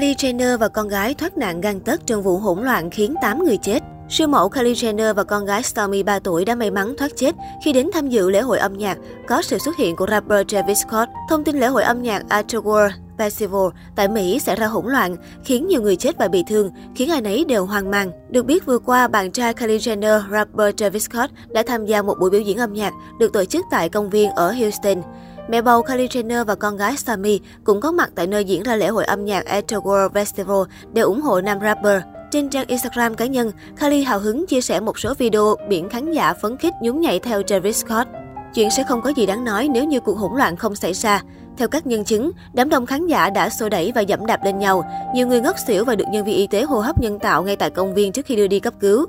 Kylie Jenner và con gái thoát nạn gan tấc trong vụ hỗn loạn khiến 8 người chết. Siêu mẫu Kylie Jenner và con gái Stormi 3 tuổi đã may mắn thoát chết khi đến tham dự lễ hội âm nhạc có sự xuất hiện của rapper Travis Scott. Thông tin lễ hội âm nhạc Afterworld Festival tại Mỹ xảy ra hỗn loạn, khiến nhiều người chết và bị thương, khiến ai nấy đều hoang mang. Được biết vừa qua, bạn trai Kylie Jenner, rapper Travis Scott đã tham gia một buổi biểu diễn âm nhạc được tổ chức tại công viên ở Houston. Mẹ bầu Kylie Jenner và con gái Sami cũng có mặt tại nơi diễn ra lễ hội âm nhạc Astroworld Festival để ủng hộ nam rapper. Trên trang Instagram cá nhân, Kylie hào hứng chia sẻ một số video biển khán giả phấn khích nhún nhảy theo Travis Scott. Chuyện sẽ không có gì đáng nói nếu như cuộc hỗn loạn không xảy ra. Theo các nhân chứng, đám đông khán giả đã xô đẩy và dẫm đạp lên nhau. Nhiều người ngất xỉu và được nhân viên y tế hô hấp nhân tạo ngay tại công viên trước khi đưa đi cấp cứu.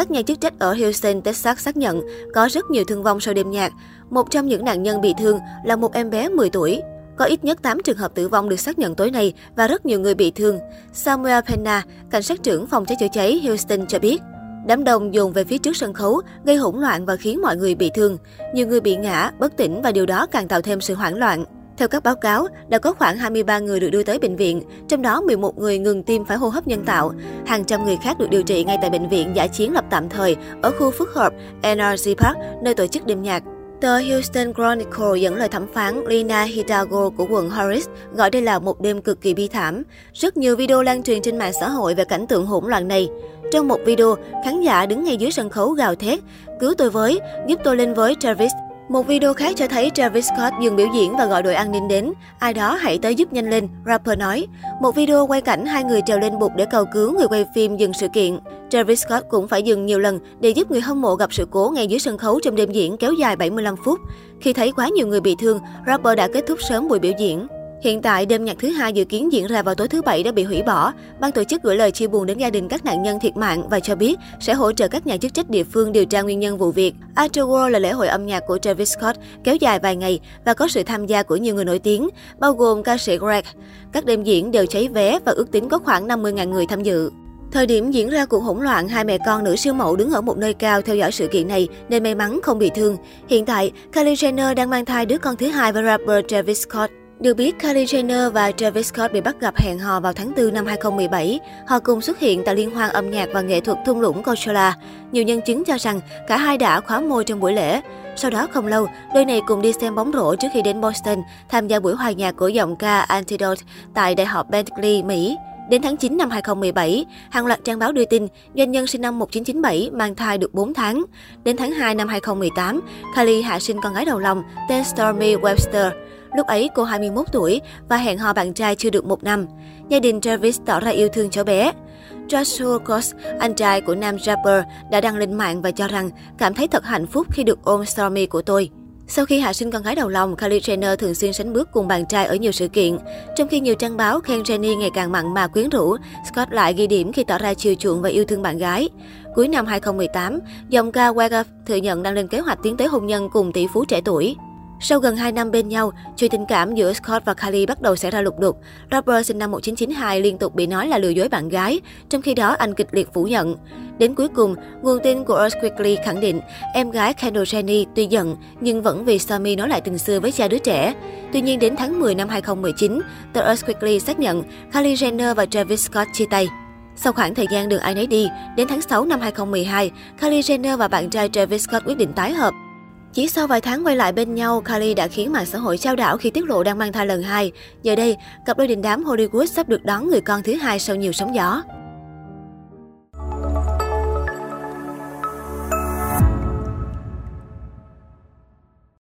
Các nhà chức trách ở Houston, Texas xác nhận có rất nhiều thương vong sau đêm nhạc. Một trong những nạn nhân bị thương là một em bé 10 tuổi. Có ít nhất 8 trường hợp tử vong được xác nhận tối nay và rất nhiều người bị thương. Samuel Pena, cảnh sát trưởng phòng cháy chữa cháy Houston cho biết, Đám đông dồn về phía trước sân khấu, gây hỗn loạn và khiến mọi người bị thương. Nhiều người bị ngã, bất tỉnh và điều đó càng tạo thêm sự hoảng loạn. Theo các báo cáo, đã có khoảng 23 người được đưa tới bệnh viện, trong đó 11 người ngừng tim phải hô hấp nhân tạo. Hàng trăm người khác được điều trị ngay tại bệnh viện giả chiến lập tạm thời ở khu phức hợp NRG Park, nơi tổ chức đêm nhạc. Tờ Houston Chronicle dẫn lời thẩm phán Lina Hidalgo của quận Harris gọi đây là một đêm cực kỳ bi thảm. Rất nhiều video lan truyền trên mạng xã hội về cảnh tượng hỗn loạn này. Trong một video, khán giả đứng ngay dưới sân khấu gào thét, cứu tôi với, giúp tôi lên với Travis. Một video khác cho thấy Travis Scott dừng biểu diễn và gọi đội an ninh đến. Ai đó hãy tới giúp nhanh lên, rapper nói. Một video quay cảnh hai người trèo lên bục để cầu cứu người quay phim dừng sự kiện. Travis Scott cũng phải dừng nhiều lần để giúp người hâm mộ gặp sự cố ngay dưới sân khấu trong đêm diễn kéo dài 75 phút. Khi thấy quá nhiều người bị thương, rapper đã kết thúc sớm buổi biểu diễn. Hiện tại, đêm nhạc thứ hai dự kiến diễn ra vào tối thứ Bảy đã bị hủy bỏ. Ban tổ chức gửi lời chia buồn đến gia đình các nạn nhân thiệt mạng và cho biết sẽ hỗ trợ các nhà chức trách địa phương điều tra nguyên nhân vụ việc. Afterworld là lễ hội âm nhạc của Travis Scott kéo dài vài ngày và có sự tham gia của nhiều người nổi tiếng, bao gồm ca sĩ Greg. Các đêm diễn đều cháy vé và ước tính có khoảng 50.000 người tham dự. Thời điểm diễn ra cuộc hỗn loạn, hai mẹ con nữ siêu mẫu đứng ở một nơi cao theo dõi sự kiện này nên may mắn không bị thương. Hiện tại, Kylie Jenner đang mang thai đứa con thứ hai với rapper Travis Scott. Được biết, Kylie Jenner và Travis Scott bị bắt gặp hẹn hò vào tháng 4 năm 2017. Họ cùng xuất hiện tại liên hoan âm nhạc và nghệ thuật thung lũng Coachella. Nhiều nhân chứng cho rằng cả hai đã khóa môi trong buổi lễ. Sau đó không lâu, đôi này cùng đi xem bóng rổ trước khi đến Boston tham gia buổi hòa nhạc của giọng ca Antidote tại Đại học Bentley, Mỹ. Đến tháng 9 năm 2017, hàng loạt trang báo đưa tin doanh nhân sinh năm 1997 mang thai được 4 tháng. Đến tháng 2 năm 2018, Kylie hạ sinh con gái đầu lòng tên Stormy Webster. Lúc ấy cô 21 tuổi và hẹn hò bạn trai chưa được một năm. Gia đình Travis tỏ ra yêu thương cháu bé. Joshua Cox, anh trai của nam rapper, đã đăng lên mạng và cho rằng cảm thấy thật hạnh phúc khi được ôm Stormy của tôi. Sau khi hạ sinh con gái đầu lòng, Kylie Jenner thường xuyên sánh bước cùng bạn trai ở nhiều sự kiện. Trong khi nhiều trang báo khen Jennie ngày càng mặn mà quyến rũ, Scott lại ghi điểm khi tỏ ra chiều chuộng và yêu thương bạn gái. Cuối năm 2018, dòng ca Wake Up thừa nhận đang lên kế hoạch tiến tới hôn nhân cùng tỷ phú trẻ tuổi. Sau gần 2 năm bên nhau, chuyện tình cảm giữa Scott và Kylie bắt đầu xảy ra lục đục. Rapper sinh năm 1992 liên tục bị nói là lừa dối bạn gái, trong khi đó anh kịch liệt phủ nhận. Đến cuối cùng, nguồn tin của Us Quickly khẳng định em gái Kendall Jenner tuy giận nhưng vẫn vì Sammy nói lại tình xưa với cha đứa trẻ. Tuy nhiên đến tháng 10 năm 2019, tờ Us Quickly xác nhận Kylie Jenner và Travis Scott chia tay. Sau khoảng thời gian đường ai nấy đi, đến tháng 6 năm 2012, Kylie Jenner và bạn trai Travis Scott quyết định tái hợp. Chỉ sau vài tháng quay lại bên nhau, Kylie đã khiến mạng xã hội trao đảo khi tiết lộ đang mang thai lần hai. Giờ đây, cặp đôi đình đám Hollywood sắp được đón người con thứ hai sau nhiều sóng gió.